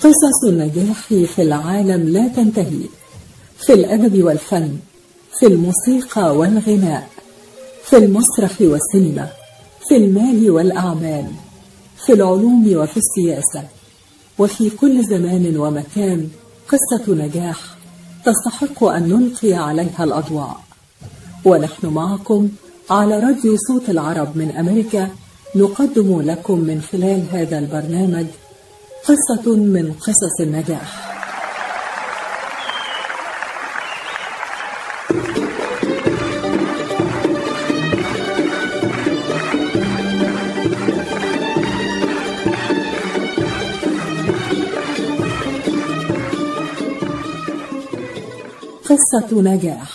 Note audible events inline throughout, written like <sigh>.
قصص النجاح في العالم لا تنتهي. في الأدب والفن في الموسيقى والغناء في المسرح والسينما في المال والأعمال في العلوم وفي السياسة وفي كل زمان ومكان قصة نجاح تستحق أن نلقي عليها الأضواء. ونحن معكم على راديو صوت العرب من أمريكا نقدم لكم من خلال هذا البرنامج قصة من قصص النجاح. قصة نجاح.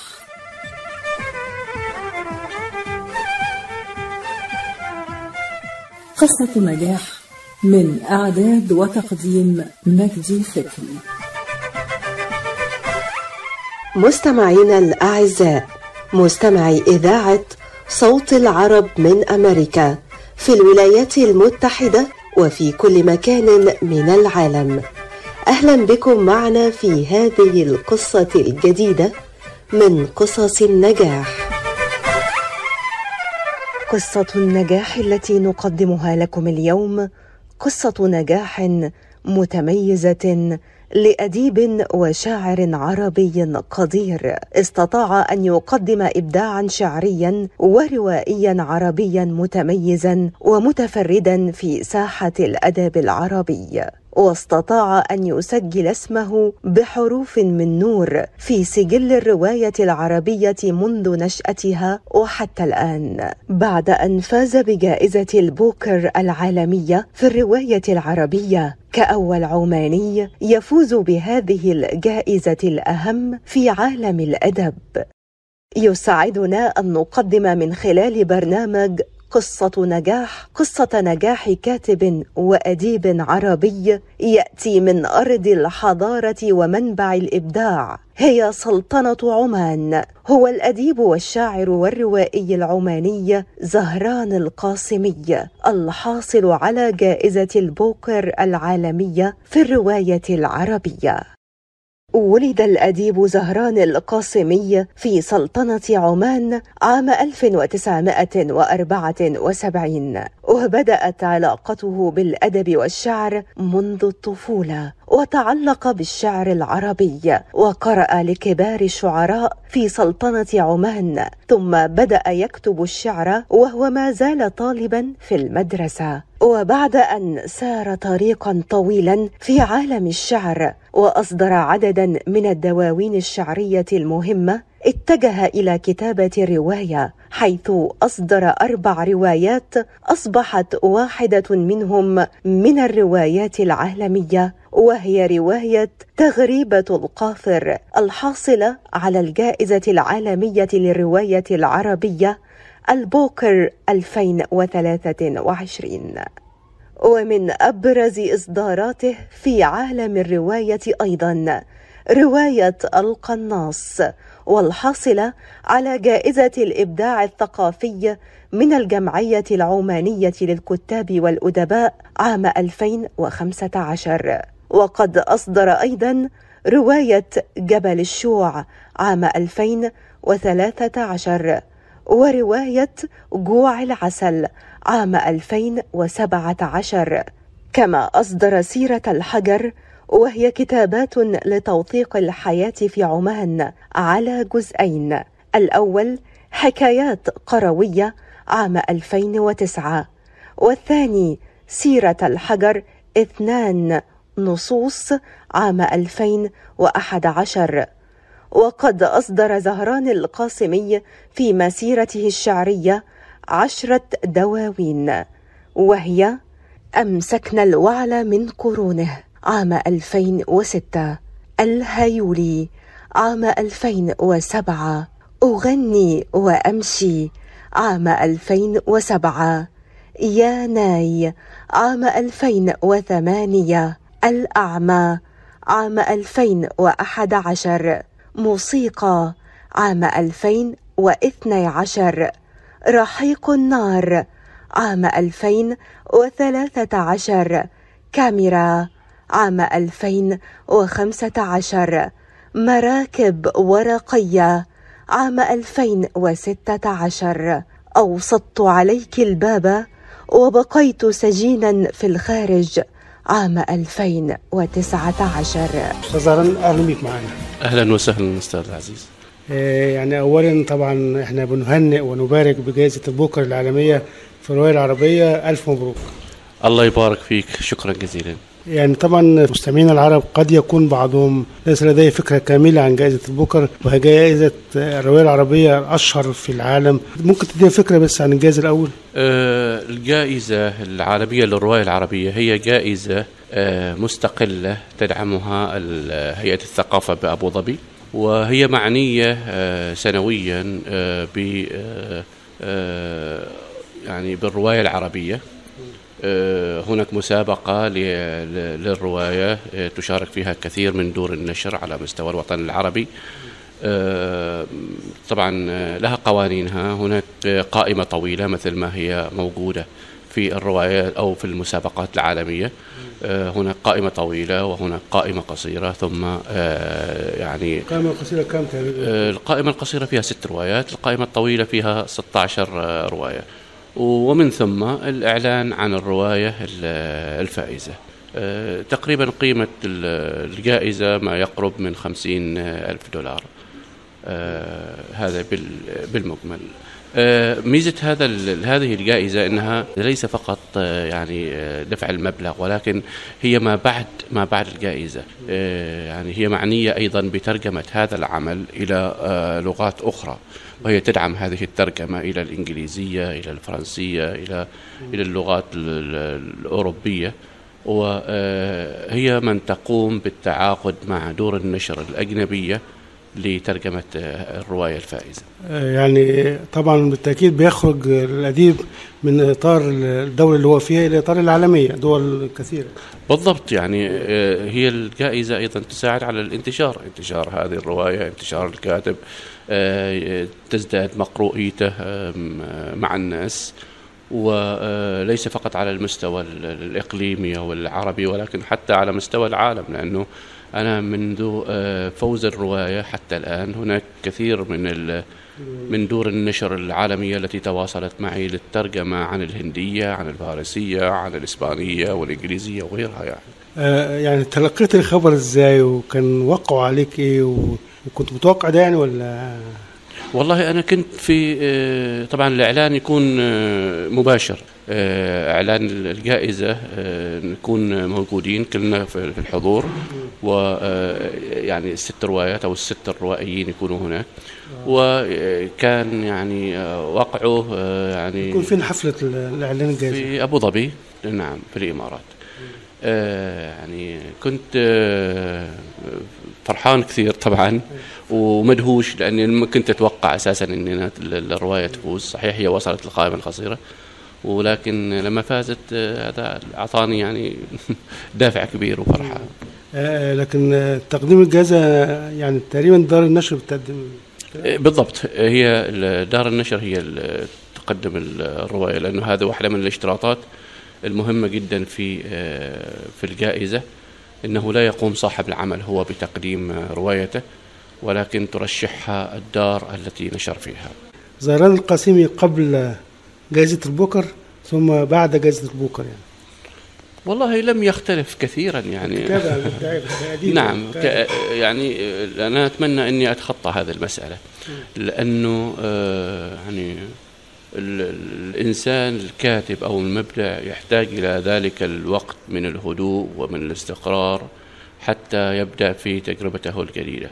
قصة نجاح من إعداد وتقديم مجدي فكري مستمعينا الأعزاء مستمعي إذاعة صوت العرب من أمريكا في الولايات المتحدة وفي كل مكان من العالم. أهلا بكم معنا في هذه القصة الجديدة من قصص النجاح. قصة النجاح التي نقدمها لكم اليوم قصة نجاح متميزة لأديب وشاعر عربي قدير. استطاع أن يقدم إبداعا شعريا وروائيا عربيا متميزا ومتفردا في ساحة الأدب العربي. واستطاع أن يسجل اسمه بحروف من نور في سجل الرواية العربية منذ نشأتها وحتى الآن. بعد أن فاز بجائزة البوكر العالمية في الرواية العربية كأول عماني يفوز بهذه الجائزة الأهم في عالم الأدب. يسعدنا أن نقدم من خلال برنامج قصة نجاح قصة نجاح كاتب وأديب عربي يأتي من أرض الحضارة ومنبع الإبداع. هي سلطنة عمان. هو الأديب والشاعر والروائي العماني زهران القاسمي الحاصل على جائزة البوكر العالمية في الرواية العربية. ولد الأديب زهران القاسمي في سلطنة عمان عام 1974 وبدأت علاقته بالأدب والشعر منذ الطفولة وتعلق بالشعر العربي وقرأ لكبار الشعراء في سلطنة عمان. ثم بدأ يكتب الشعر وهو ما زال طالبا في المدرسة. وبعد أن سار طريقا طويلا في عالم الشعر وأصدر عددا من الدواوين الشعرية المهمة اتجه إلى كتابة روايه حيث أصدر أربع روايات أصبحت واحدة منهم من الروايات العالمية وهي رواية تغريبة القافر الحاصلة على الجائزة العالمية للرواية العربية البوكر 2023 ومن أبرز إصداراته في عالم الرواية أيضا رواية القناص والحاصله على جائزة الإبداع الثقافي من الجمعية العمانية للكتاب والأدباء عام 2015 وقد أصدر أيضا رواية جبل الشوع عام 2013 ورواية جوع العسل عام 2017 كما أصدر سيرة الحجر وهي كتابات لتوثيق الحياة في عمان على جزئين. الأول حكايات قروية عام 2009 والثاني سيرة الحجر اثنان نصوص عام 2011 وقد أصدر زهران القاسمي في مسيرته الشعرية عشرة دواوين وهي أمسكنا الوعل من قرونه عام 2006 الهيولي عام 2007 أغني وأمشي عام 2007 يا ناي عام 2008 الأعمى عام 2011 موسيقى عام 2012 رحيق النار عام 2013 كاميرا عام 2015 مراكب ورقية عام 2016 أوسطت عليك الباب وبقيت سجينا في الخارج. عام 2019 أستاذ زهران أهلا بيك معانا. أهلا وسهلا أستاذ العزيز. آه، يعني اولا طبعا إحنا بنهنئ ونبارك بجائزة البوكر العالمية في الرواية العربية. ألف مبروك. الله يبارك فيك. شكرا جزيلا. يعني طبعا مستمعينا العرب قد يكون بعضهم ليس لديه فكرة كاملة عن جائزة البوكر وهي جائزة الروايه العربية الأشهر في العالم. ممكن تدينا فكرة بس عن الجائزة الأول؟ آه، الجائزة العالمية للرواية العربية هي جائزة آه، مستقلة تدعمها ال- هيئة الثقافة بأبو ظبي وهي معنية آه، سنويا آه، ب آه، آه، يعني بالرواية العربية. آه، هناك مسابقة للرواية آه، تشارك فيها كثير من دور النشر على مستوى الوطن العربي. آه، طبعا آه، لها قوانينها. هناك آه، قائمة طويلة مثل ما هي موجودة في الرواية أو في المسابقات العالمية. آه، هناك قائمة طويلة وهناك قائمة قصيرة ثم آه، يعني قائمة قصيرة كام تقريبا؟ آه، القائمة القصيرة فيها ست روايات القائمة الطويلة فيها 16 آه، رواية. ومن ثم الإعلان عن الرواية ال- الفائزة. آه، تقريبا قيمة ال- الجائزة ما يقرب من خمسين ألف دولار. آه، هذا بال- بالمجمل. آه، ميزة هذا هذه الجائزة أنها ليس فقط يعني دفع المبلغ ولكن هي ما بعد ما بعد الجائزة. يعني هي معنية أيضا بترجمة هذا العمل إلى لغات أخرى. وهي تدعم هذه الترجمة إلى الإنجليزية إلى الفرنسية إلى إلى اللغات ال- ال- الأوروبية. وهي من تقوم بالتعاقد مع دور النشر الأجنبية لترجمة آه، الرواية الفائزة. آه، يعني طبعا بالتأكيد بيخرج الأديب من إطار الدولة اللي هو فيها إلى إطار العالمية دول كثيرة. بالضبط يعني آه، هي الجائزة أيضا تساعد على الانتشار انتشار هذه الرواية انتشار الكاتب آه، تزداد مقروئيته آه، مع الناس وليس فقط على المستوى ال- الإقليمي أو العربي ولكن حتى على مستوى العالم لأنه أنا منذ آه، فوز الرواية حتى الآن. هناك كثير من من دور النشر العالمية التي تواصلت معي للترجمة عن الهندية عن الفارسية عن الإسبانية والإنجليزية وغيرها يعني. آه، يعني تلقيت الخبر إزاي؟ وكان وقعوا عليك و- وكنت متوقع ده يعني ولا؟ والله أنا كنت في آه، طبعا الإعلان يكون آه، مباشر. آه، إعلان الجائزة آه، نكون موجودين كلنا في الحضور و يعني الست روايات أو الست الروائيين يكونوا هناك. وكان يعني وقعه يعني يكون فين حفلة ال- الإعلان الجائزة؟ في أبو ظبي. نعم في الإمارات. يعني كنت فرحان كثير طبعا. ومدهوش لأني ما كنت أتوقع أساسا ان الرواية تفوز. صحيح هي وصلت للقائمه القصيرة ولكن لما فازت آه، هذا أعطاني يعني <laughs> دافع كبير وفرحة. آه، لكن آه، تقديم الجائزة يعني تقريبا دار النشر بتقدم بالضبط. هي دار النشر هي تقدم ال- الرواية لأنه هذا واحدة من الاشتراطات المهمة جدا في في الجائزة إنه لا يقوم صاحب العمل هو بتقديم روايته. ولكن ترشحها الدار التي نشر فيها. زهران القاسمي قبل جائزة البوكر ثم بعد جائزة البوكر يعني. والله لم يختلف كثيرا يعني. نعم يعني أنا أتمنى أني أتخطى هذه المسألة لأنه آه، يعني ال- ال- الإنسان الكاتب أو المبدع يحتاج إلى ذلك الوقت من الهدوء ومن الاستقرار حتى يبدأ في تجربته الجديدة.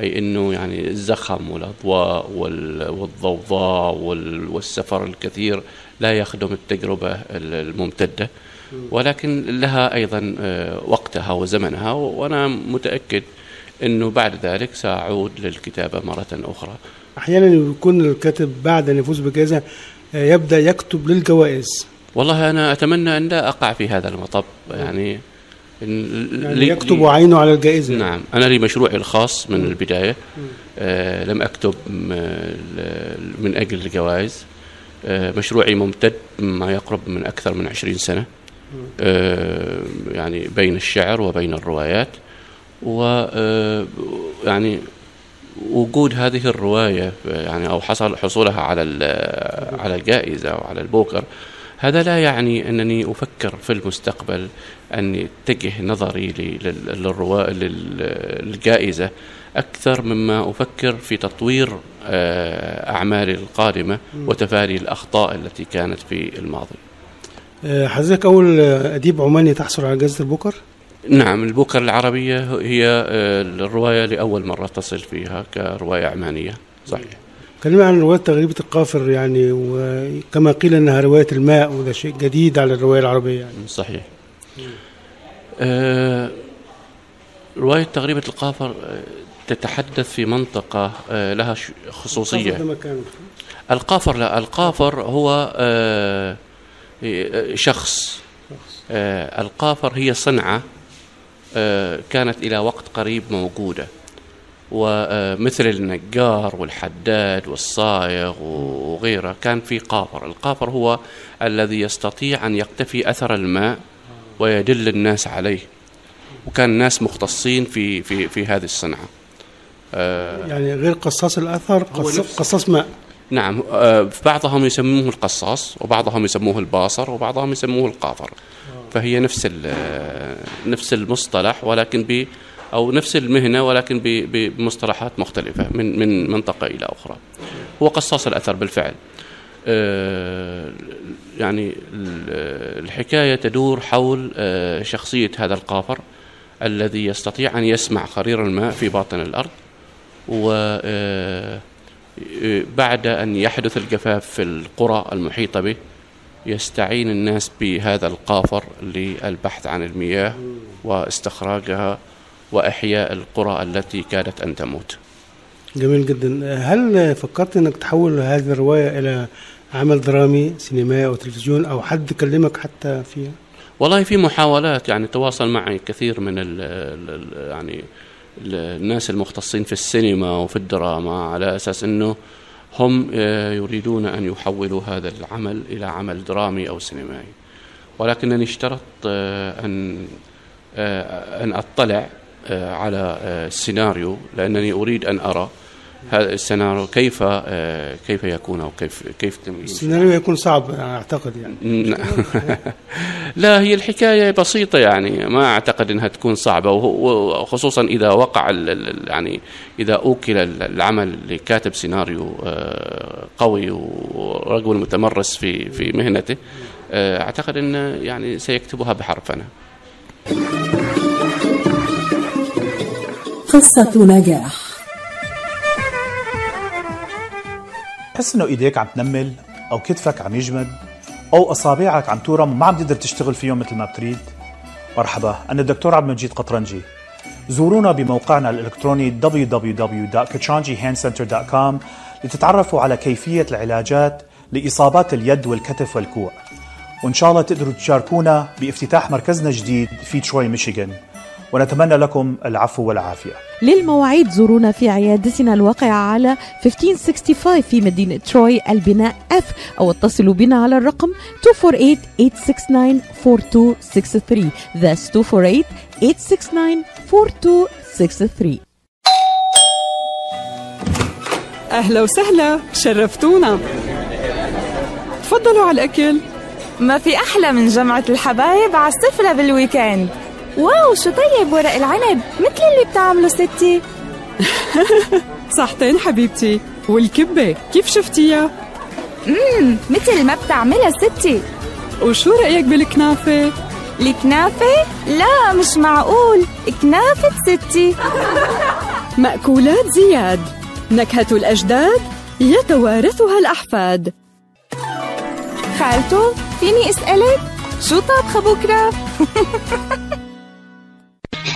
أي إنه يعني الزخم والأضواء وال- والضوضاء وال- والسفر الكثير لا يخدم التجربة ال- الممتدة. ولكن لها أيضا آه، وقتها وزمنها وأنا متأكد إنه بعد ذلك سأعود للكتابة مرة أخرى. أحيانا يكون الكاتب بعد أن يفوز بجائزه آه، يبدأ يكتب للجوائز. والله أنا أتمنى أن لا أقع في هذا المطب. يعني يعني يكتب عينه على الجائزة. نعم. أنا لي مشروعي الخاص من البداية. آه لم أكتب من أجل الجوائز. آه مشروعي ممتد ما يقرب من أكثر من عشرين سنة. آه يعني بين الشعر وبين الروايات. و آه، يعني وجود هذه الرواية يعني أو حصل حصولها على على الجائزة أو على البوكر هذا لا يعني أنني أفكر في المستقبل أن أتجه نظري للرواء للجائزة أكثر مما أفكر في تطوير آه، أعمالي القادمة وتفادي الأخطاء التي كانت في الماضي آه، حضرتك أول أديب عماني تحصل على جائزة البوكر؟ نعم البوكر العربية هي آه، الرواية لأول مرة تصل فيها كرواية عمانية صحيح كلمة عن رواية تغريبة القافر يعني وكما قيل أنها رواية الماء وده شيء جديد على الرواية العربية يعني. صحيح رواية تغريبة القافر آه، تتحدث آه لها خصوصية. القافر لا القافر هو آه شخص. آه القافر هي صنعة آه كانت إلى وقت قريب موجودة. ومثل النجار والحداد والصايغ وغيره كان في قافر. القافر هو الذي يستطيع أن يقتفي أثر الماء ويدل الناس عليه. وكان الناس مختصين في في في هذه الصنعة. آه يعني غير قصاص الأثر قصاص ماء. نعم آه بعضهم يسموه القصاص وبعضهم يسموه الباصر وبعضهم يسموه القافر. فهي نفس نفس المصطلح ولكن ب أو نفس المهنة ولكن بمصطلحات مختلفة من من منطقة إلى أخرى. هو قصاص الأثر بالفعل. آه، يعني الحكاية تدور حول آه، شخصية هذا القافر الذي يستطيع أن يسمع قرير الماء في باطن الأرض وبعد آه، أن يحدث الجفاف في القرى المحيطة به يستعين الناس بهذا القافر للبحث عن المياه واستخراجها وأحياء القرى التي كادت أن تموت. جميل جدا، هل فكرت إنك تحول هذه الرواية إلى عمل درامي سينمائي أو تلفزيون أو حد كلمك حتى فيها؟ والله في محاولات يعني تواصل معي كثير من ال ال يعني الناس المختصين في السينما وفي الدراما على أساس إنه هم آه، يريدون أن يحولوا هذا العمل إلى عمل درامي أو سينمائي ولكنني اشترطت آه، أن آه، أن أطلع على السيناريو لأنني أريد أن أرى هذا السيناريو كيف آه، كيف يكون أو كيف كيف السيناريو يكون صعب أعتقد يعني. <laughs> لا هي الحكاية بسيطة يعني ما أعتقد إنها تكون صعبة وخصوصا إذا وقع يعني إذا أوكل العمل لكاتب سيناريو آه، قوي ورجل متمرس في في مهنته آه، أعتقد إن يعني سيكتبها بحرفنه قصة نجاح. تحس إنه إيديك عم تنمل أو كتفك عم يجمد أو أصابعك عم تورم وما عم تقدر تشتغل فيهم مثل ما بتريد؟ مرحبا أنا الدكتور عبد المجيد قطرنجي. زورونا بموقعنا الإلكتروني www.kachanjihandcenter.com لتتعرفوا على كيفية العلاجات لإصابات اليد والكتف والكوع. وإن شاء الله تقدروا تشاركونا بافتتاح مركزنا الجديد في تروي ميشيغان. ونتمنى لكم العفو والعافية. للمواعيد زورونا في عيادتنا الواقعة على 1565 في مدينة تروي البناء F أو اتصلوا بنا على الرقم 248-869-4263 That's 248-869-4263 أهلا وسهلا شرفتونا. تفضلوا على الأكل. ما في أحلى من جمعة الحبايب على السفرة بال weekend. wow شو طيب ورق العنب؟ مثل اللي بتعمله ستي. <laughs> صحتين حبيبتي. والكبة كيف شفتيها؟ امم مثل ما بتعملها ستي. وشو رأيك بالكنافة؟ الكنافة؟ لا مش معقول. كنافة ستي. <laughs> مأكولات زياد. نكهة الأجداد يتوارثها الأحفاد. خالته فيني أسألك؟ شو طابخة بكرة؟ <laughs>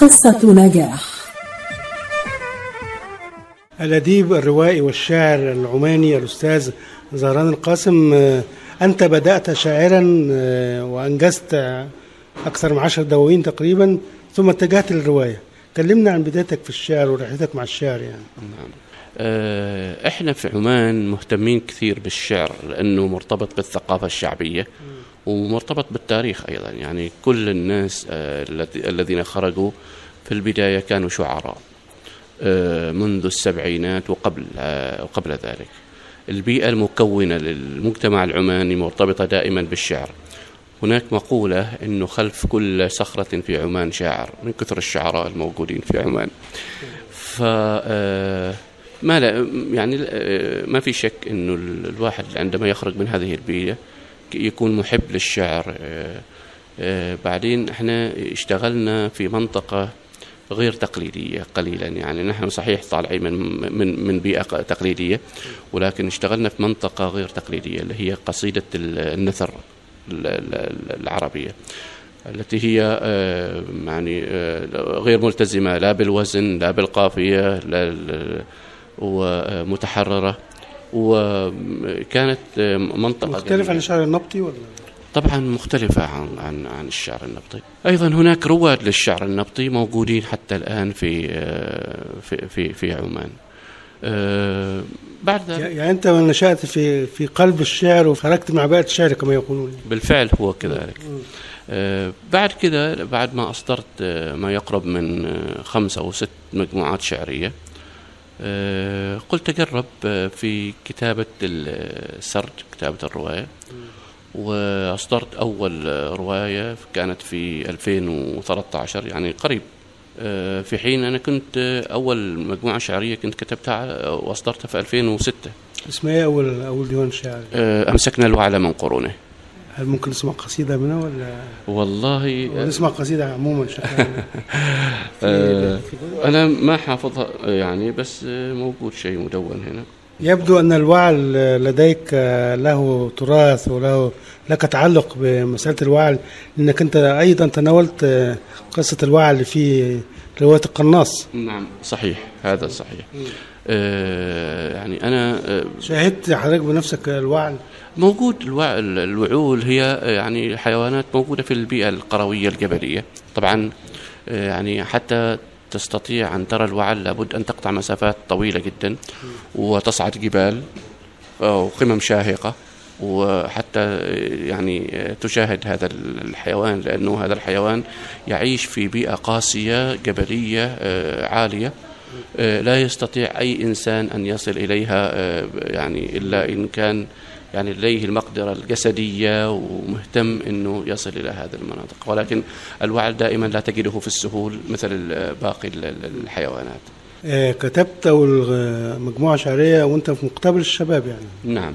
قصة نجاح. الأديب الروائي والشاعر العماني الأستاذ زهران القاسم آه، أنت بدأت شاعرا آه، وأنجزت أكثر من عشر دواوين تقريبا ثم اتجهت للرواية. كلمنا عن بدايتك في الشعر ورحلتك مع الشعر يعني. نعم. آه، إحنا في عمان مهتمين كثير بالشعر لأنه مرتبط بالثقافة الشعبية. ومرتبط بالتاريخ أيضا. يعني كل الناس آه، الذي- الذين خرجوا في البداية كانوا شعراء آه، منذ السبعينات وقبل آه، وقبل ذلك. البيئة المكونة للمجتمع العماني مرتبطة دائما بالشعر. هناك مقولة أنه خلف كل صخرة في عمان شاعر من كثر الشعراء الموجودين في عمان. ف ما لا يعني ما في شك ال- الواحد عندما يخرج من هذه البيئة ك- يكون محب للشعر. آه، آه، بعدين إحنا اشتغلنا في منطقة غير تقليدية قليلا. يعني نحن صحيح طالعين من من من بيئة ق- تقليدية ولكن اشتغلنا في منطقة غير تقليدية اللي هي قصيدة ال- النثر ال- ال- العربية التي هي آه، يعني غير ملتزمة لا بالوزن لا بالقافية لا ومتحررة وكانت منطقة مختلف عن. الشعر النبطي ولا طبعا مختلفة عن عن عن الشعر النبطي. أيضا هناك رواد للشعر النبطي موجودين حتى الآن في آه، في في, في عمان. آه، بعد ذلك يعني أنت نشأت في في قلب الشعر وخرجت مع بيئة الشعر كما يقولون بالفعل هو كذلك آه، بعد كده بعد ما أصدرت ما يقرب من آه، خمس أو ست مجموعات شعرية قلت أجرب آه، في كتابة السرد كتابة الرواية. وأصدرت أول آه، رواية كانت في 2013 يعني قريب. آه، في حين أنا كنت آه، أول مجموعة شعرية كنت كتبتها آه، وأصدرتها في 2006 اسمها إيه أول أول ديوان شعري؟ آه، أمسكنا الوعل من قرونه. هل ممكن نسمع قصيدة منها ولا؟ والله نسمع قصيدة عموما شكرا. <laughs> آه، أنا ما حافظها يعني بس آه، موجود شيء مدون هنا. يبدو أن الوعل لديك له تراث وله لك تعلق بمسألة الوعل لأنك أنت أيضا تناولت قصة الوعل في رواية القناص. نعم صحيح هذا صحيح. آه، يعني أنا آه، شاهدت حضرتك بنفسك الوعل؟ موجود الوع- الوعول هي يعني حيوانات موجودة في البيئة القروية الجبلية. طبعا آه، يعني حتى تستطيع أن ترى الوعل لابد أن تقطع مسافات طويلة جدا وتصعد جبال أو قمم شاهقة وحتى آه، يعني آه، تشاهد هذا الحيوان لأنه هذا الحيوان يعيش في جبلية آه، عالية. آه، لا يستطيع أي إنسان أن يصل إليها آه، يعني إلا إن كان يعني لديه المقدرة الجسدية ومهتم أنه يصل إلى هذه المناطق. ولكن الوعل دائما لا تجده في السهول مثل باقي ال- ال- الحيوانات. آه، كتبت آه، مجموعة شعرية وأنت في مقتبل الشباب يعني. نعم.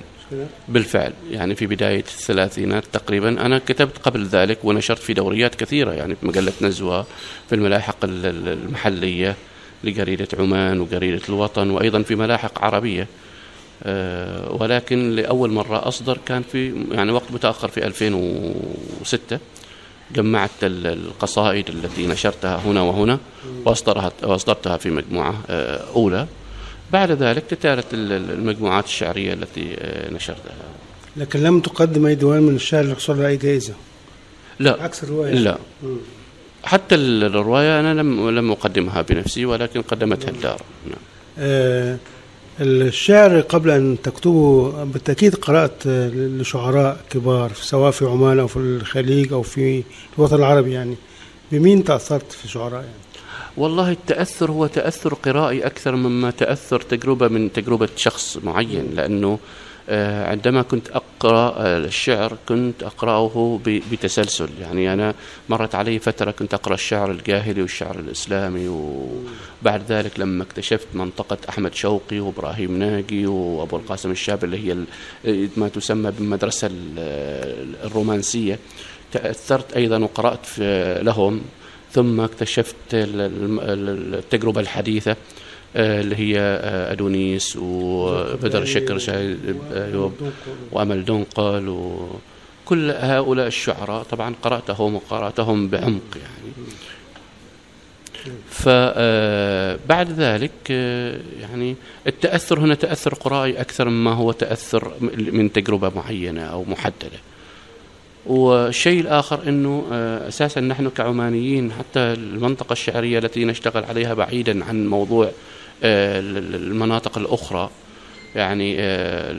بالفعل. يعني في بداية الثلاثينات تقريبا أنا كتبت قبل ذلك ونشرت في دوريات كثيرة يعني في مجلة نزوة في الملاحق ال- ال- المحلية لجريدة عمان وجريدة الوطن وأيضا في ملاحق عربية. آه، ولكن لأول مرة أصدر كان في يعني وقت متأخر في 2006 جمعت ال- القصائد التي نشرتها هنا وهنا وأصدرها وأصدرتها في مجموعة آه، أولى. بعد ذلك تتالت ال- ال- المجموعات الشعرية التي آه، نشرتها. لكن لم تقدم أي ديوان من الشعر للحصول على أي جائزة؟ لا. عكس الرواية. لا. مم. حتى ال- الرواية أنا لم لم أقدمها بنفسي ولكن قدمتها الدار نعم. آه، الشعر قبل أن تكتبه بالتأكيد قرأت لشعراء كبار سواء في عمان أو في الخليج أو في الوطن العربي يعني بمين تأثرت في شعراء يعني؟ والله التأثر هو تأثر قرائي أكثر مما تأثر تجربة من تجربة شخص معين لأنه آه، عندما كنت أقرأ آه، الشعر كنت أقرأه بتسلسل. يعني أنا مرت علي فترة كنت أقرأ الشعر الجاهلي والشعر الإسلامي وبعد ذلك لما اكتشفت منطقة أحمد شوقي وإبراهيم ناجي وأبو القاسم الشاب اللي هي ما تسمى بالمدرسة ال- الرومانسية تأثرت أيضا وقرأت لهم. ثم اكتشفت ال- ال- التجربة الحديثة. آه، اللي هي آه، أدونيس وبدر شكر أيوب وأمل دنقل وكل هؤلاء الشعراء طبعا قرأتهم وقرأتهم بعمق يعني. فبعد ذلك آه، يعني التأثر هنا تأثر قرائي أكثر مما هو تأثر من تجربة معينة أو محددة. والشيء الآخر أنه آه، أساسا نحن كعمانيين حتى المنطقة الشعرية التي نشتغل عليها بعيدا عن موضوع آه، المناطق الأخرى يعني آه،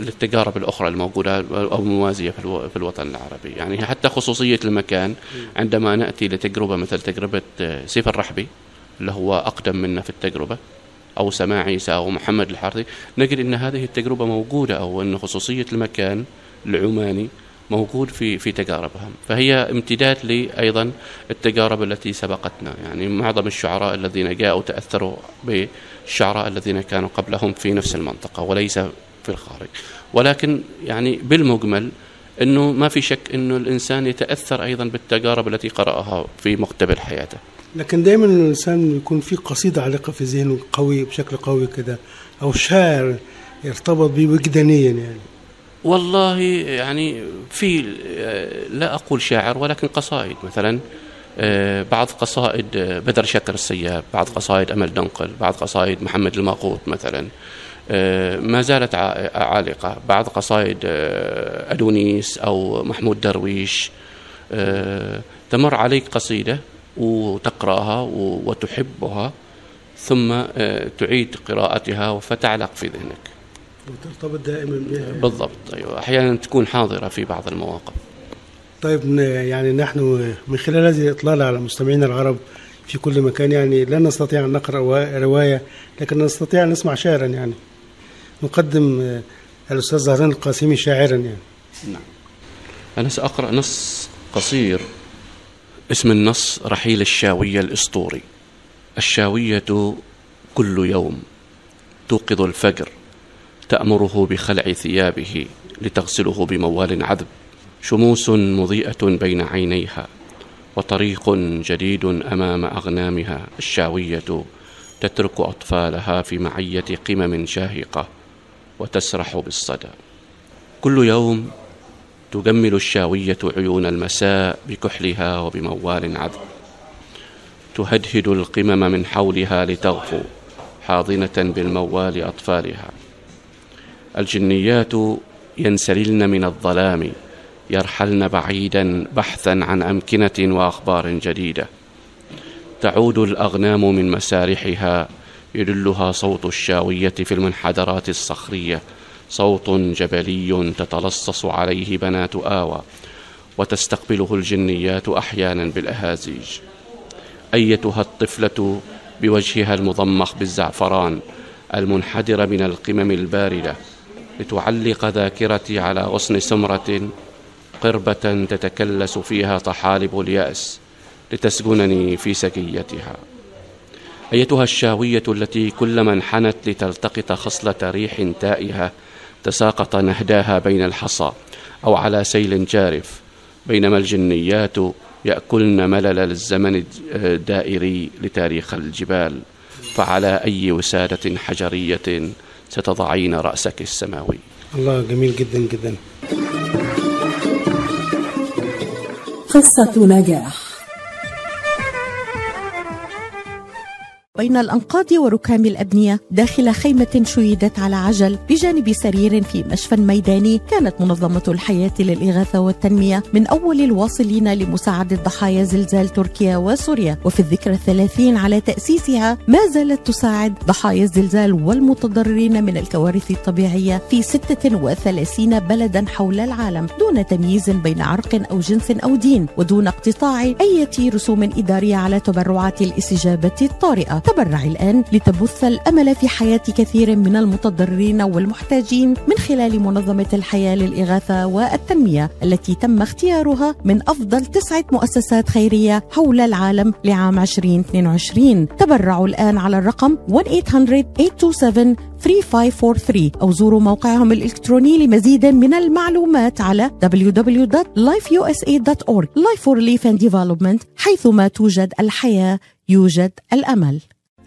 للتجارب الأخرى الموجودة أو الموازية في الو- في الوطن العربي. يعني حتى خصوصية المكان عندما نأتي لتجربة مثل تجربة آه، سيف الرحبي اللي هو أقدم منا في التجربة أو سماع عيسى أو محمد الحارثي نجد أن هذه التجربة موجودة أو أن خصوصية المكان العماني موجود في في تجاربهم. فهي امتداد لأيضا التجارب التي سبقتنا. يعني معظم الشعراء الذين جاءوا تأثروا بالشعراء الذين كانوا قبلهم في نفس المنطقة وليس في الخارج. ولكن يعني بالمجمل إنه ما في شك إنه الإنسان يتأثر أيضا بالتجارب التي قرأها في مقتبل حياته. لكن دايما الإنسان يكون في قصيدة عالقة في ذهنه قوي بشكل قوي كده أو شعر يرتبط به وجدانيا يعني. والله يعني في لا أقول شاعر ولكن قصائد مثلا آه، بعض قصائد آه، بدر شكر السياب بعض قصائد أمل دنقل بعض قصائد محمد الماقوت مثلا آه، ما زالت عا- عالقة. بعض قصائد أدونيس أو محمود درويش تمر عليك قصيدة وتقراها و- وتحبها ثم تعيد قراءتها فتعلق في ذهنك. وترتبط دائما بها بالضبط أيوه. أحيانا تكون حاضرة في بعض المواقف. طيب يعني نحن من خلال هذه الإطلالة على مستمعينا العرب في كل مكان يعني لا نستطيع أن نقرأ وا- رواية لكن نستطيع أن نسمع شعرا يعني. نقدم آه، الأستاذ زهران القاسمي شاعرا يعني. نعم. أنا سأقرأ نص قصير اسم النص رحيل الشاوية الإسطوري. الشاوية كل يوم توقظ الفجر. تأمره بخلع ثيابه لتغسله بموال عذب. شموس مضيئة بين عينيها وطريق جديد أمام أغنامها الشاوية تترك أطفالها في معية قمم شاهقة وتسرح بالصدى. كل يوم تجمل الشاوية عيون المساء بكحلها وبموال عذب. تهدهد القمم من حولها لتغفو حاضنة بالموال أطفالها. الجنيات ينسللن من الظلام يرحلن بعيدا بحثا عن أمكنة وأخبار جديدة. تعود الأغنام من مسارحها يدلها صوت الشاوية في المنحدرات الصخرية. صوت جبلي تتلصص عليه بنات آوى وتستقبله الجنيات أحيانا بالأهازيج. أيتها الطفلة بوجهها المضمخ بالزعفران المنحدر من القمم الباردة. لتعلق ذاكرتي على غصن سمرة قربة تتكلس فيها طحالب اليأس لتسجنني في سجيتها أيتها الشاوية التي كلما انحنت لتلتقط خصلة ريح تائهة تساقط نهداها بين الحصى أو على سيل جارف بينما الجنيات يأكلن ملل الزمن الدائري لتاريخ الجبال فعلى أي وسادة حجرية ستضعين رأسك السماوي. الله جميل جدا جدا. قصة نجاح. بين الأنقاض وركام الأبنية داخل خيمة شيدت على عجل بجانب سرير في مشفى ميداني كانت منظمة الحياة للإغاثة والتنمية من أول الواصلين لمساعدة ضحايا زلزال تركيا وسوريا. وفي الذكرى الثلاثين على تأسيسها ما زالت تساعد ضحايا الزلزال والمتضررين من الكوارث الطبيعية في 36 بلدا حول العالم دون تمييز بين عرق أو جنس أو دين ودون اقتطاع أي رسوم إدارية على تبرعات الاستجابة الطارئة. تبرع الآن لتبث الأمل في حياة كثير من المتضررين والمحتاجين من خلال منظمة الحياة للإغاثة والتنمية التي تم اختيارها من أفضل تسعة مؤسسات خيرية حول العالم لعام 2022 تبرعوا الآن على الرقم 1-800-827 3543 أو زوروا موقعهم الإلكتروني لمزيد من المعلومات على www.lifeusa.org Life for Relief and Development حيثما توجد الحياة يوجد الأمل.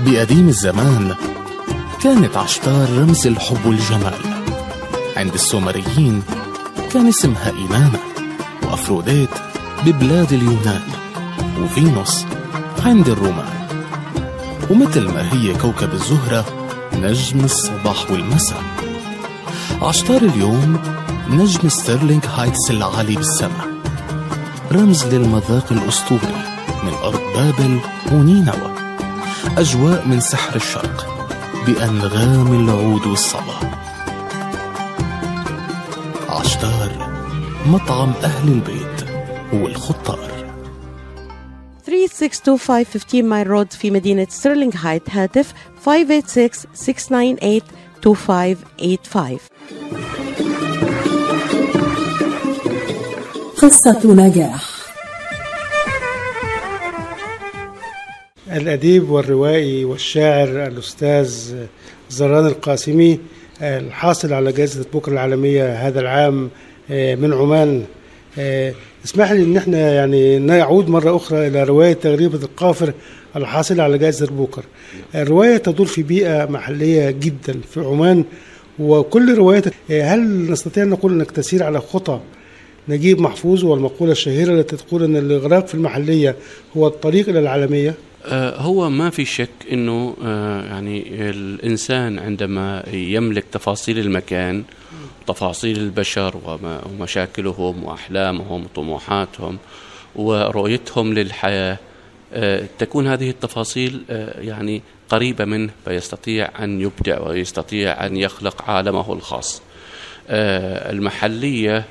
بقديم الزمان كانت عشتار رمز الحب والجمال عند السومريين كان اسمها إينانا وأفروديت ببلاد اليونان وفينوس عند الرومان. ومثل ما هي كوكب الزهرة نجم الصباح والمساء. عشتار اليوم نجم ستيرلينغ هايتس العالي بالسماء. رمز للمذاق الأسطوري من أرض بابل ونينوى. أجواء من سحر الشرق بأنغام العود والصبا. عشتار مطعم أهل البيت والخطار 3625 Mile Road في مدينة ستيرلينغ هايتس هاتف 586-698-2585 قصة نجاح. الأديب والروائي والشاعر الأستاذ زران القاسمي الحاصل على جائزة بكرة العالمية هذا العام من عمان. اسمح لي إن إحنا يعني نعود مرة أخرى إلى رواية تغريبة القافر الحاصلة على جائزة بوكر. الرواية تدور في بيئة محلية جدا في عمان وكل روايتك هل نستطيع أن نقول أنك تسير على خطى نجيب محفوظ والمقولة الشهيرة التي تقول أن الإغراق في المحلية هو الطريق إلى العالمية؟ هو ما في شك إنه يعني الإنسان عندما يملك تفاصيل المكان تفاصيل البشر ومشاكلهم وأحلامهم وطموحاتهم ورؤيتهم للحياة تكون هذه التفاصيل يعني قريبة منه فيستطيع أن يبدع ويستطيع أن يخلق عالمه الخاص. المحلية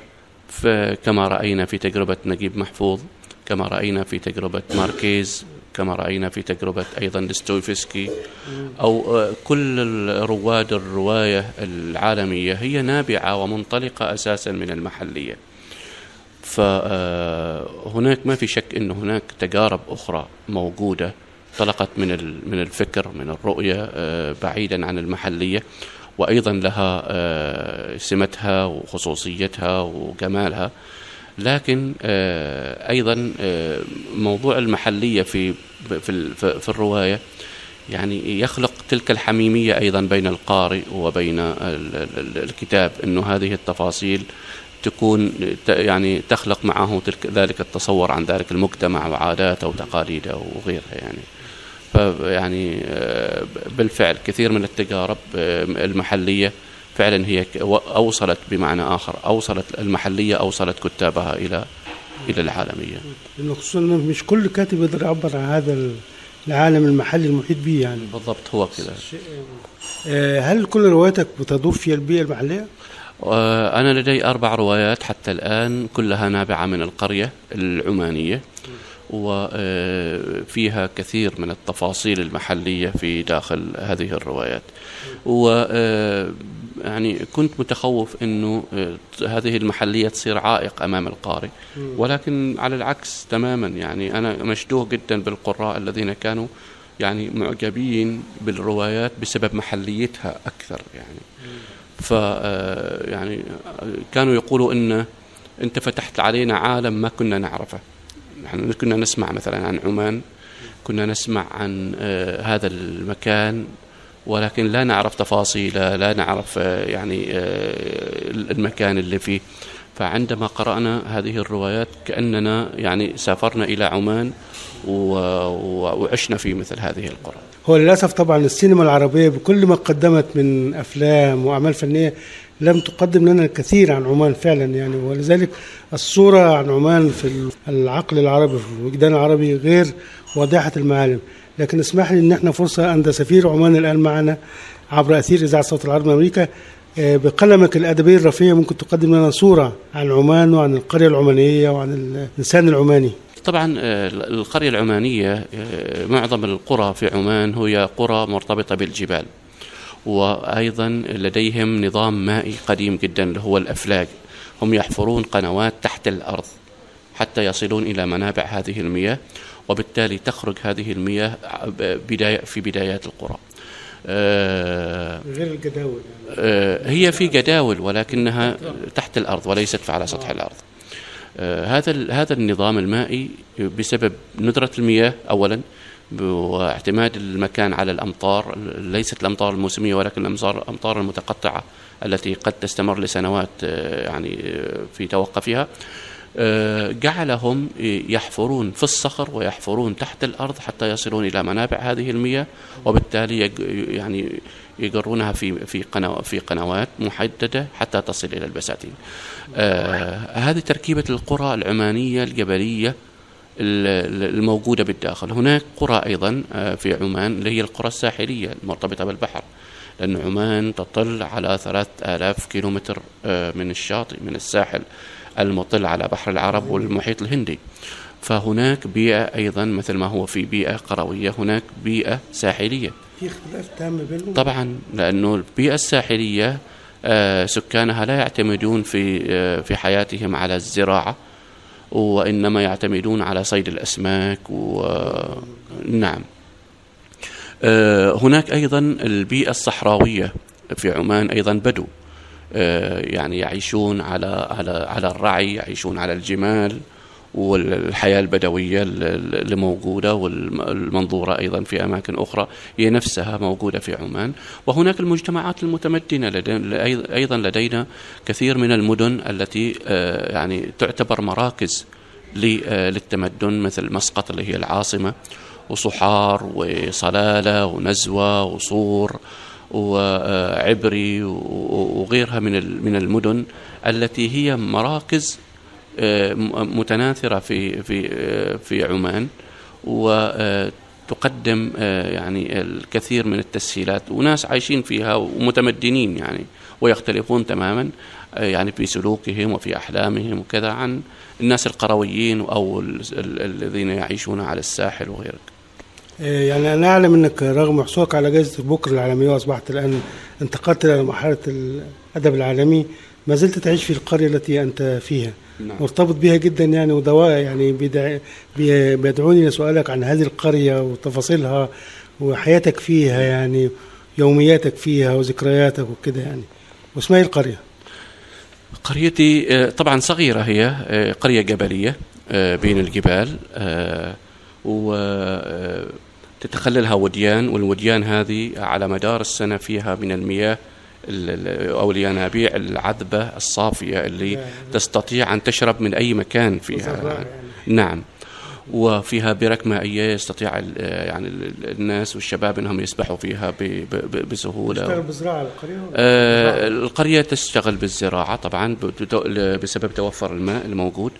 كما رأينا في تجربة نجيب محفوظ كما رأينا في تجربة ماركيز كما رأينا في تجربة أيضا دستويفسكي أو كل رواد الرواية العالمية هي نابعة ومنطلقة أساسا من المحلية. فهناك ما في شك إن هناك تجارب أخرى موجودة انطلقت من من الفكر من الرؤية بعيدا عن المحلية وأيضا لها سمتها وخصوصيتها وجمالها لكن أيضا موضوع المحلية في في في الرواية يعني يخلق تلك الحميمية أيضا بين القارئ وبين الكتاب إنه هذه التفاصيل تكون يعني تخلق معه تلك ذلك التصور عن ذلك المجتمع وعاداته وتقاليده وغيرها يعني. فيعني بالفعل كثير من التجارب المحلية فعلا هي أوصلت بمعنى آخر أوصلت المحلية أوصلت كتابها إلى إلى العالمية. لأنه خصوصا مش كل كاتب يقدر يعبر عن هذا العالم المحلي المحيط به يعني. بالضبط هو كذا آه، هل كل رواياتك بتدور في البيئة المحلية؟ آه، أنا لدي أربع روايات حتى الآن كلها نابعة من القرية العمانية. وفيها كثير من التفاصيل المحلية في داخل هذه الروايات. و آه، يعني كنت متخوف إنه آه، هذه المحلية تصير عائق أمام القارئ. ولكن على العكس تماما يعني أنا مشدوه جدا بالقراء الذين كانوا يعني معجبين بالروايات بسبب محليتها أكثر يعني. ف آه، يعني كانوا يقولوا إن أنت فتحت علينا عالم ما كنا نعرفه. نحن كنا نسمع مثلا عن عمان كنا نسمع عن آه، هذا المكان ولكن لا نعرف تفاصيله لا نعرف آه، يعني آه، المكان اللي فيه. فعندما قرأنا هذه الروايات كأننا يعني سافرنا إلى عمان وعشنا في مثل هذه القرى. هو للأسف طبعا السينما العربية بكل ما قدمت من أفلام وأعمال فنية لم تقدم لنا الكثير عن عمان فعلا يعني ولذلك الصورة عن عمان في العقل العربي في الوجدان العربي غير واضحة المعالم. لكن اسمح لي إن إحنا فرصة ان سفير عمان الآن معنا عبر أثير إذاعة صوت العرب من أمريكا. آه، بقلمك الادبي الرفيع ممكن تقدم لنا صورة عن عمان وعن القرية العمانية وعن الإنسان العماني. طبعا آه، القرية العمانية آه، معظم القرى في عمان هي قرى مرتبطة بالجبال. وأيضا لديهم نظام مائي قديم جدا اللي هو الأفلاج هم يحفرون قنوات تحت الأرض حتى يصلون إلى منابع هذه المياه وبالتالي تخرج هذه المياه بداية في بدايات القرى. آه، غير الجداول آه، هي في جداول ولكنها تحت الأرض وليست على سطح الأرض. آه، هذا هذا النظام المائي بسبب ندرة المياه اولا. واعتماد المكان على الأمطار ليست الأمطار الموسمية ولكن الامطار المتقطعة التي قد تستمر لسنوات آه، يعني آه، في توقفها آه، جعلهم يحفرون في الصخر ويحفرون تحت الأرض حتى يصلون إلى منابع هذه المياه وبالتالي يعني يجرونها في في في قنوات محددة حتى تصل إلى البساتين. آه هذه تركيبة القرى العمانية الجبلية ال- ال- الموجودة بالداخل، هناك قرى أيضا آه، في عمان اللي هي القرى الساحلية المرتبطه بالبحر. لأن عمان تطل على ثلاث آلاف كيلومتر آه، من الشاطئ من الساحل المطل على بحر العرب والمحيط الهندي. فهناك بيئة أيضا مثل ما هو في بيئة قروية هناك بيئة ساحلية. في اختلاف تام بينهم؟ طبعا لأنه البيئة الساحلية آه، سكانها لا يعتمدون في في حياتهم على الزراعة. وإنما يعتمدون على صيد الأسماك ونعم هناك أيضا البيئة الصحراوية في عمان أيضا بدو. آه، يعني يعيشون على على على الرعي يعيشون على الجمال. والحياة البدوية اللي موجودة والمنظورة أيضا في أماكن أخرى هي نفسها موجودة في عمان. وهناك المجتمعات المتمدنة لدينا أيضا لدينا كثير من المدن التي آه، يعني تعتبر مراكز آه، للتمدن مثل مسقط اللي هي العاصمة وصحار وصلالة ونزوة وصور وعبري وغيرها من من المدن التي هي مراكز متناثرة في في في عمان وتقدم يعني الكثير من التسهيلات. وناس عايشين فيها ومتمدنين يعني ويختلفون تماما يعني في سلوكهم وفي أحلامهم وكذا عن الناس القرويين أو ال- ال- الذين يعيشون على الساحل وغيره آه، يعني أنا أعلم أنك رغم حصولك على جائزة بكر العالمية وأصبحت الآن انتقلت إلى مرحلة الأدب العالمي ما زلت تعيش في القرية التي أنت فيها. نعم. مرتبط بها جدا يعني ودواء يعني بيدع- بي- بيدعوني لسؤالك عن هذه القرية وتفاصيلها وحياتك فيها يعني يومياتك فيها وذكرياتك وكده يعني واسمها إيه القرية قريتي آه، طبعا صغيرة هي آه، قرية جبلية آه، بين الجبال وتتخللها وديان والوديان هذه على مدار السنة فيها من المياه أو الينابيع العذبة الصافية اللي تستطيع أن تشرب من أي مكان فيها. نعم. وفيها برك مائية يستطيع يعني ال- الناس والشباب أنهم يسبحوا فيها ب- ب- بسهولة. تشتغل بزراعة القرية آه، القرية تشتغل بالزراعة طبعا بسبب توفر الماء الموجود.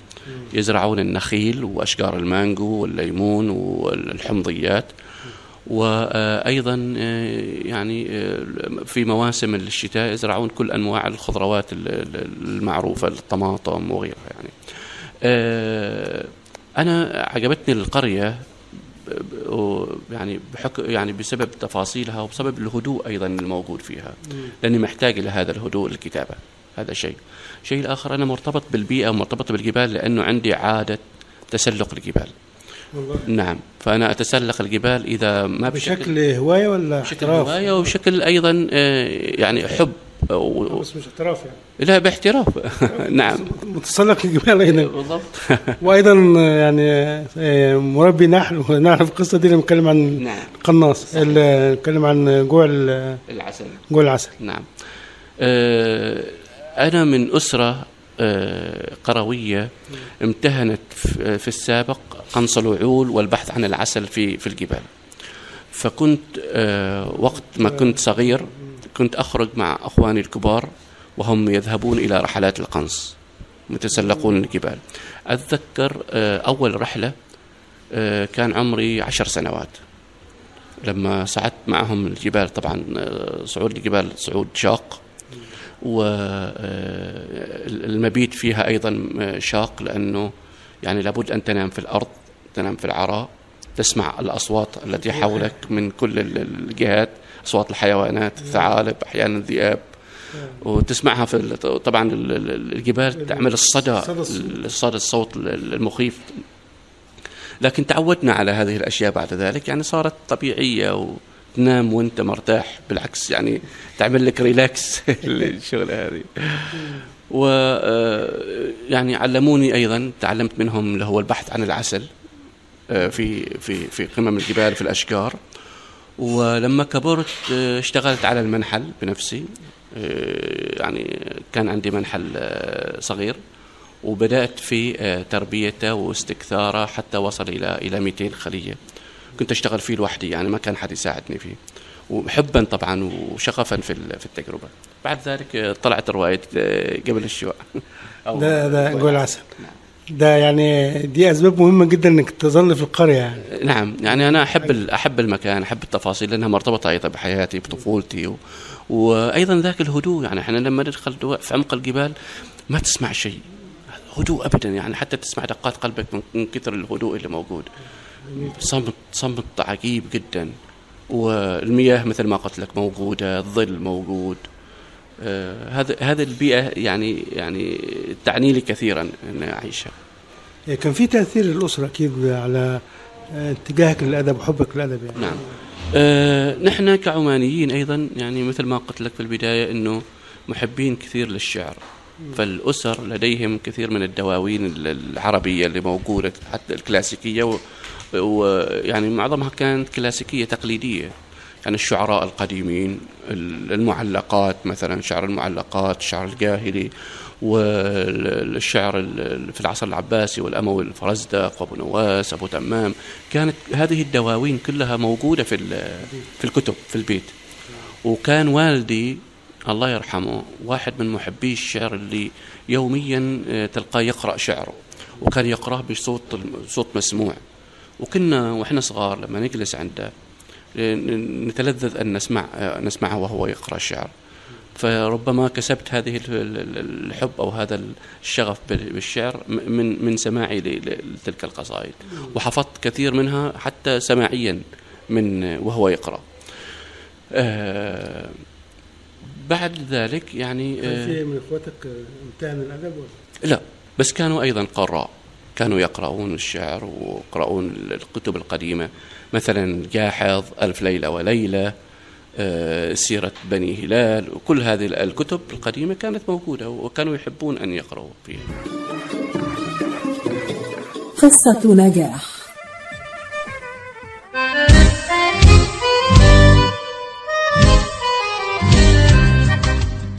يزرعون النخيل وأشجار المانجو والليمون والحمضيات. وأيضا آه، يعني آه، في مواسم الشتاء يزرعون كل أنواع الخضروات ال- ال- المعروفة الطماطم وغيرها يعني. آه، أنا عجبتني القرية يعني بحك يعني بسبب تفاصيلها وبسبب الهدوء أيضا الموجود فيها لأني محتاج إلى هذا الهدوء للكتابه هذا شيء. الشيء الآخر أنا مرتبط بالبيئة ومرتبط بالجبال لأنه عندي عادة تسلق الجبال. والله. نعم. فأنا أتسلق الجبال إذا ما بشكل بشكل هواية ولا بشكل احتراف؟ هواية وبشكل أيضا آه، يعني حب. و- بس مش احتراف يعني. لا باحتراف. <laughs> نعم. متسلق الجبال أيضا <laughs> بالضبط. وأيضا يعني آه، مربي نحل ونعرف القصة دي اللي بنتكلم عن نعم. قناص اللي بنتكلم عن جوع ال- العسل. جوع العسل. نعم. آه، أنا من أسرة آه، قروية امتهنت في السابق قنص الوعول والبحث عن العسل في في الجبال. فكنت آه، وقت ما كنت صغير كنت أخرج مع أخواني الكبار وهم يذهبون إلى رحلات القنص يتسلقون الجبال. أتذكر آه، أول رحلة آه، كان عمري عشر سنوات. لما صعدت معهم الجبال طبعا آه، صعود الجبال صعود شاق. والمبيت فيها أيضا آه، شاق لأنه يعني لابد أن تنام في الأرض تنام في العراء تسمع الأصوات التي حولك من كل ال- الجهات أصوات الحيوانات الثعالب أحيانا الذئاب. وتسمعها في طبعا ال- ال- الجبال تعمل الصدى الصدى الصوت. المخيف. لكن تعودنا على هذه الأشياء بعد ذلك يعني صارت طبيعية وتنام وانت مرتاح بالعكس يعني تعمل لك ريلاكس <laughs> الشغلة هذه. و آه، يعني علموني أيضا تعلمت منهم اللي هو البحث عن العسل آه، في في في قمم الجبال في الأشجار. ولما كبرت آه، اشتغلت على المنحل بنفسي يعني كان عندي منحل صغير. وبدأت في تربيته واستكثاره حتى وصل إلى إلى 200 خلية. كنت أشتغل فيه لوحدي يعني ما كان حد يساعدني فيه. وحبا طبعا وشغفا في ال- في التجربة. بعد ذلك طلعت رواية آه، قبل الشواء ده ده جوع العسل ده يعني دي أسباب مهمة جدا إنك تظل في القرية. يعني نعم. يعني أنا أحب ال- أحب المكان أحب التفاصيل لأنها مرتبطة أيضا بحياتي بطفولتي و... وأيضا ذاك الهدوء. يعني إحنا لما ندخل في عمق الجبال ما تسمع شيء. هدوء ابدا يعني حتى تسمع دقات قلبك من- كثر الهدوء اللي موجود. صمت صمت عجيب جدا. والمياه مثل ما قلت لك موجودة الظل موجود. آه، هذا هذه البيئة يعني يعني تعني لي كثيرا أن أعيشها. كان في تأثير الاسره أكيد على آه، اتجاهك للأدب وحبك للأدب يعني. نعم. آه نحن كعمانيين أيضا يعني مثل ما قلت لك في البداية إنه محبين كثير للشعر. فالأسر لديهم كثير من الدواوين ال- العربية اللي موجودة حتى الكلاسيكية و- ويعني معظمها كانت كلاسيكية تقليدية. يعني الشعراء القديمين ال- المعلقات مثلا شعر المعلقات الشعر الجاهلي والشعر ال- في العصر العباسي والأموي الفرزدق وأبو نواس أبو تمام. كانت هذه الدواوين كلها موجودة في في الكتب في البيت. وكان والدي الله يرحمه واحد من محبي الشعر اللي يوميا آه، تلقاه يقرأ شعره وكان يقرأه بصوت صوت مسموع. وكنا وإحنا صغار لما نجلس عنده آه، نتلذذ أن نسمع آه، نسمعه وهو يقرأ الشعر فربما كسبت هذه ال- ال- الحب أو هذا الشغف بال- بالشعر من من سماعي لتلك القصائد. وحفظت كثير منها حتى سماعيا من وهو يقرأ. آه، بعد ذلك يعني كان آه، في من اخواتك آه، امتهن الأدب ولا؟ لا بس كانوا أيضا قراء. كانوا يقرؤون الشعر ويقرؤون الكتب القديمة. مثلا جاحظ ألف ليلة وليلة آه، سيرة بني هلال وكل هذه الكتب القديمة كانت موجودة وكانوا يحبون أن يقرأوا فيها. قصة نجاح.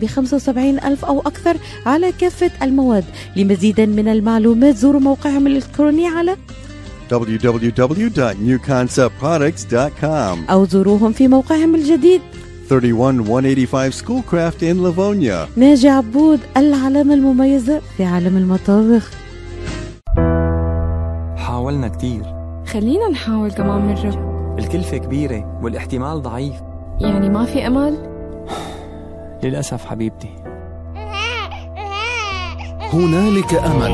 ب 75 ألف أو أكثر على كافة المواد لمزيد من المعلومات زوروا موقعهم الإلكتروني على www.newconceptproducts.com. أو زوروهم في موقعهم الجديد 31185 Schoolcraft in Livonia. ناجي عبود العلامة المميزة في عالم المطابخ حاولنا كتير خلينا نحاول كمان مرة الكلفة كبيرة والاحتمال ضعيف يعني ما في أمل؟ للأسف حبيبتي. هنالك أمل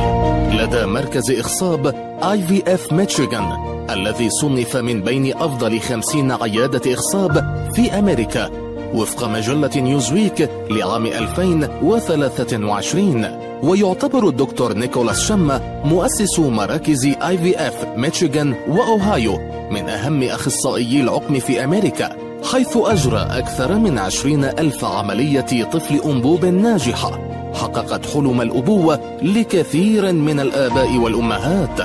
لدى مركز إخصاب IVF ميشيغان الذي صنف من بين أفضل خمسين عيادة إخصاب في أمريكا وفق مجلة نيوزويك لعام 2023 ويعتبر الدكتور نيكولاس شما مؤسس مراكز IVF ميشيغان وأوهايو من أهم أخصائيي العقم في أمريكا. حيث أجرى أكثر من عشرين ألف عملية طفل أنبوب ناجحة حققت حلم الأبوة لكثير من الآباء والأمهات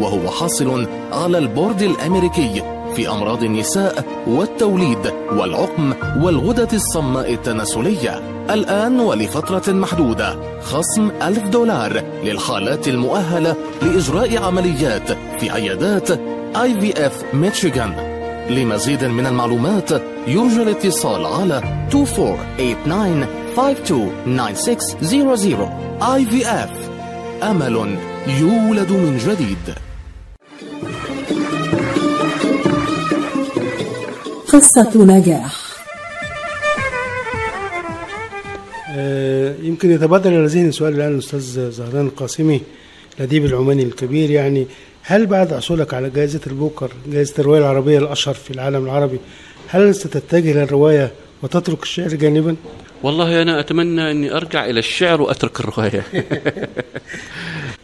وهو حاصل على البورد الأمريكي في أمراض النساء والتوليد والعقم والغدة الصماء التناسلية. الآن ولفترة محدودة خصم ألف دولار للحالات المؤهلة لإجراء عمليات في عيادات اف ميشيغان لمزيد من المعلومات يرجى الاتصال على 2489-529600 IVF أمل يولد من جديد. قصة نجاح. آه، يمكن يتبادر إلى ذهني سؤال الآن الأستاذ زهران القاسمي الأديب العماني الكبير يعني هل بعد حصولك على جائزة البوكر جائزة الرواية العربية الأشهر في العالم العربي هل ستتجه للرواية وتترك الشعر جانبا؟ والله أنا أتمنى أني أرجع إلى الشعر وأترك الرواية. <laughs>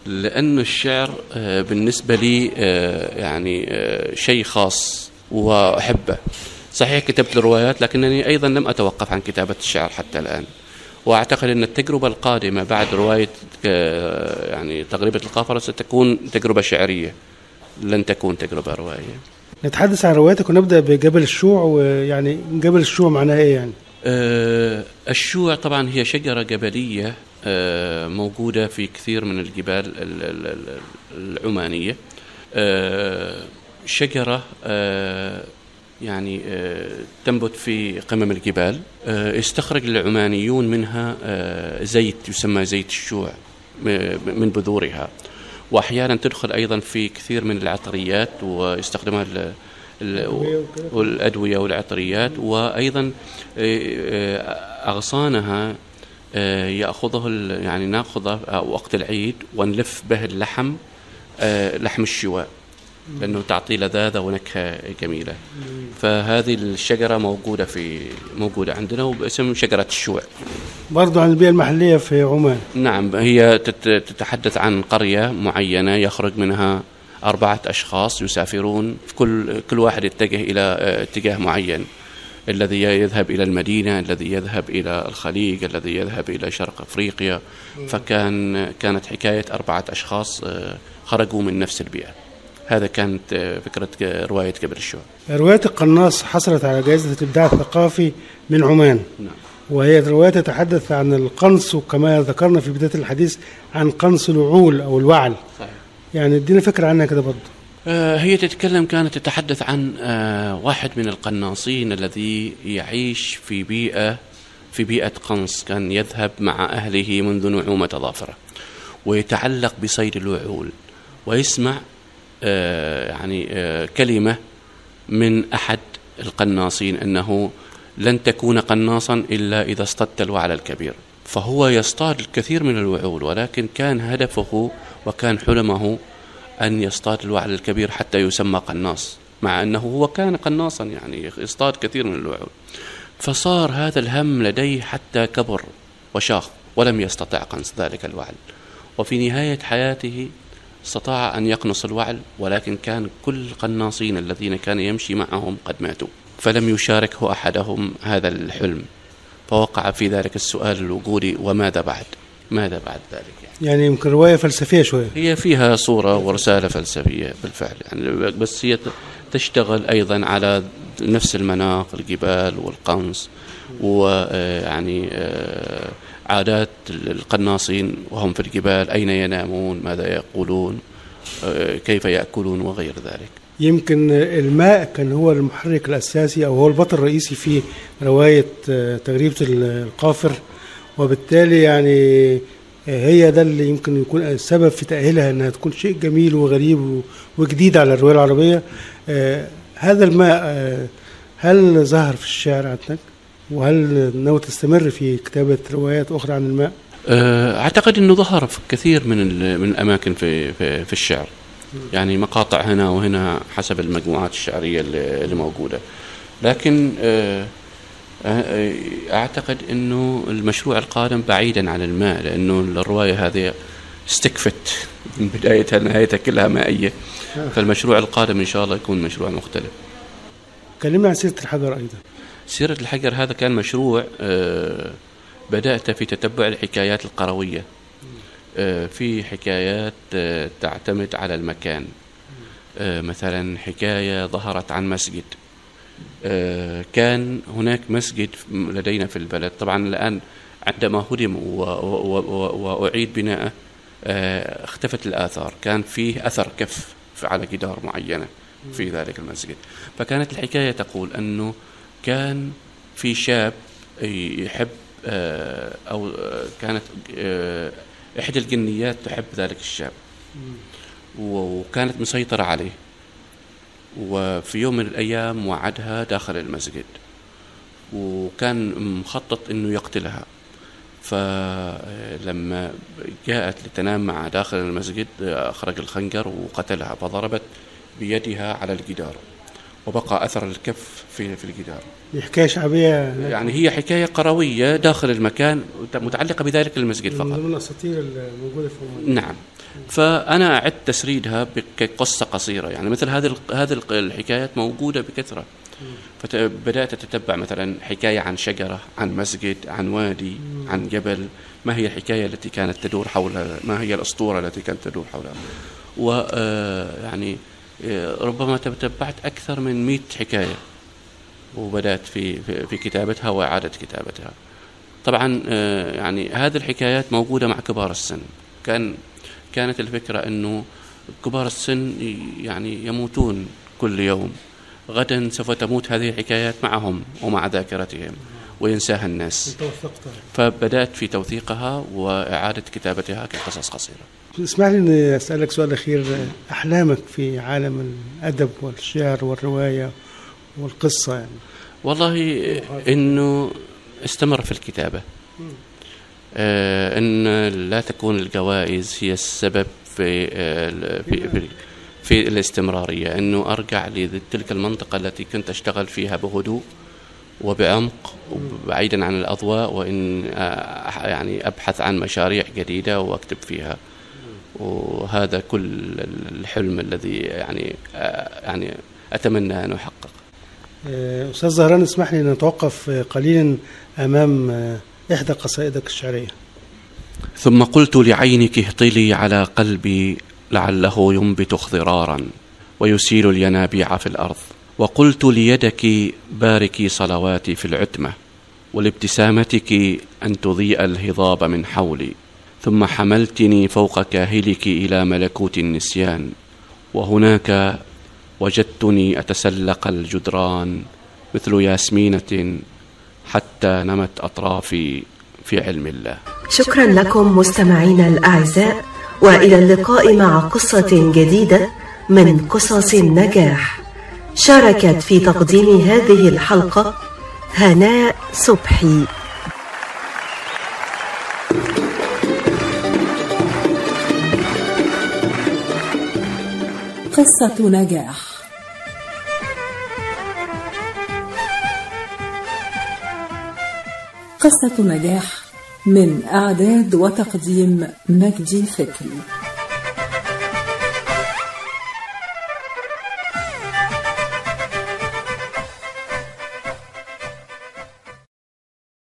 لأن الشعر آه، بالنسبة لي آه، يعني آه، شيء خاص وأحبه. صحيح كتبت روايات لكنني أيضا لم أتوقف عن كتابة الشعر حتى الآن. وأعتقد إن التجربة القادمة بعد رواية آه، يعني تغريبه القافله ستكون تجربة شعرية. لن تكون تجربة روائية. نتحدث عن رواياتك ونبدأ بجبل الشوع ويعني جبل الشوع معناها إيه يعني؟ آه، الشوع طبعا هي شجرة جبلية آه، موجودة في كثير من الجبال ال- ال- ال- يعني آه، تنبت في قمم الجبال. آه، استخرج العمانيون منها آه، زيت يسمى زيت الشوع من بذورها. وأحيانا تدخل أيضا في كثير من العطريات ويستخدمها ال- ال- والأدوية والعطريات. وأيضا أغصانها يأخذه يعني ناخذه وقت العيد ونلف به اللحم لحم الشواء لأنه تعطي لذاذة ونكهة جميلة. فهذه الشجرة موجودة في موجودة عندنا وباسم شجرة الشوع. برضو عن البيئة المحلية في عمان. نعم هي تت- تتحدث عن قرية معينة يخرج منها أربعة أشخاص يسافرون كل كل واحد يتجه إلى آه، اتجاه معين. الذي يذهب إلى المدينة الذي يذهب إلى الخليج الذي يذهب إلى شرق أفريقيا. فكان كانت حكاية أربعة أشخاص آه، خرجوا من نفس البيئة. كانت آه، فكرة ك- رواية كبر الشوع رواية القناص حصلت على جائزة الإبداع الثقافي من عمان نعم. وهي رواية تتحدث عن القنص وكما ذكرنا في بداية الحديث عن قنص الوعول أو الوعل صحيح. يعني ادينا فكرة عنها كده برضو آه، هي تتكلم كانت تتحدث عن آه، واحد من القناصين الذي يعيش في بيئة في بيئة قنص كان يذهب مع أهله منذ نعومة ظافرة ويتعلق بصيد الوعول ويسمع آه، يعني آه، كلمة من أحد القناصين أنه لن تكون قناصا إلا إذا اصطدت الوعل الكبير. فهو يصطاد الكثير من الوعول ولكن كان هدفه وكان حلمه أن يصطاد الوعل الكبير حتى يسمى قناص مع أنه هو كان قناصا يعني يصطاد كثير من الوعول. فصار هذا الهم لديه حتى كبر وشاخ ولم يستطع قنص ذلك الوعل. وفي نهاية حياته استطاع أن يقنص الوعل ولكن كان كل القناصين الذين كان يمشي معهم قد ماتوا. فلم يشاركه أحدهم هذا الحلم. فوقع في ذلك السؤال الوجودي وماذا بعد؟ ماذا بعد ذلك؟ يعني يعني يمكن رواية فلسفية شوية. هي فيها صورة ورسالة فلسفية بالفعل. يعني بس هي تشتغل أيضا على نفس المناخ الجبال والقنص ويعني آه، عادات القناصين وهم في الجبال أين ينامون؟ ماذا يقولون آه، كيف يأكلون؟ وغير ذلك. يمكن الماء كان هو المحرك الأساسي أو هو البطل الرئيسي في رواية آه، تغريبة القافر. وبالتالي يعني آه، هي ده اللي يمكن يكون السبب في تأهيلها أنها تكون شيء جميل وغريب وجديد على الرواية العربية. آه، هذا الماء هل ظهر في الشعر عندك؟ وهل ناوي تستمر في كتابة روايات أخرى عن الماء؟ آه، أعتقد إنه ظهر في كثير من من الأماكن في في, في الشعر. يعني مقاطع هنا وهنا حسب المجموعات الشعرية اللي موجودة. لكن آه، آه، أعتقد إنه المشروع القادم بعيدا عن الماء لأنه الرواية هذه استكفت من بدايتها لنهايتها كلها مائية. فالمشروع القادم إن شاء الله يكون مشروع مختلف. كلمنا عن سيرة الحجر أيضا. سيرة الحجر هذا كان مشروع آه، بدأت في تتبع الحكايات القروية آه، في حكايات آه، تعتمد على المكان مثلا حكاية ظهرت عن مسجد كان هناك مسجد لدينا في البلد. طبعا الآن عندما هدم وأعيد بناءه اختفت الآثار. كان فيه أثر كف على جدار معينة في ذلك المسجد. فكانت الحكاية تقول أنه كان في شاب يحب آه، أو آه، كانت آه، إحدى الجنيات تحب ذلك الشاب. وكانت مسيطرة عليه. وفي يوم من الأيام وعدها داخل المسجد. وكان مخطط أنه يقتلها. فلما جاءت لتنام معه داخل المسجد أخرج الخنجر وقتلها فضربت بيدها على الجدار. وبقى أثر الكف في في الجدار. دي حكاية شعبية. يعني هي حكاية قروية داخل المكان متعلقة بذلك المسجد من فقط. ضمن الأساطير الموجودة في الموضوع. نعم. فأنا أعدت تسريدها كقصة قصيرة. يعني مثل هذه هذه ال- الحكايات موجودة بكثرة. فبدأت أتتبع مثلا حكاية عن شجرة عن مسجد عن وادي عن جبل. ما هي الحكاية التي كانت تدور حولها ما هي الأسطورة التي كانت تدور حولها؟ ويعني ربما تتبعت أكثر من 100 حكاية وبدأت في في كتابتها وإعادة كتابتها. طبعا آه، يعني هذه الحكايات موجودة مع كبار السن. كان كانت الفكرة أنه كبار السن يعني يموتون كل يوم. غدا سوف تموت هذه الحكايات معهم ومع ذاكرتهم وينساها الناس. فبدأت في توثيقها وإعادة كتابتها كقصص قصيرة. اسمح لي إني أسألك سؤال أخير. أحلامك في عالم الأدب والشعر والرواية والقصة يعني. والله إنه استمر في الكتابة. آه إن لا تكون الجوائز هي السبب في آه في, في في الاستمرارية. إنه أرجع لتلك المنطقة التي كنت أشتغل فيها بهدوء وبعمق وبعيدا عن الأضواء وإن آه يعني أبحث عن مشاريع جديدة وأكتب فيها. وهذا كل الحلم الذي يعني يعني أتمنى أن أحقق. آه، أستاذ زهران اسمح لي أن نتوقف قليلا أمام آه، إحدى قصائدك الشعرية. ثم قلت لعينك اهطلي على قلبي لعله ينبت اخضرارا ويسيل الينابيع في الأرض. وقلت ليدك باركي صلواتي في العتمة ولابتسامتك أن تضيء الهضاب من حولي. ثم حملتني فوق كاهلك إلى ملكوت النسيان. وهناك وجدتني أتسلق الجدران مثل ياسمينة حتى نمت أطرافي في علم الله. شكرا لكم مستمعينا الأعزاء وإلى اللقاء مع قصة جديدة من قصص النجاح. شاركت في تقديم هذه الحلقة هناء صبحي. قصة نجاح. قصة نجاح من إعداد وتقديم مجدي فكري.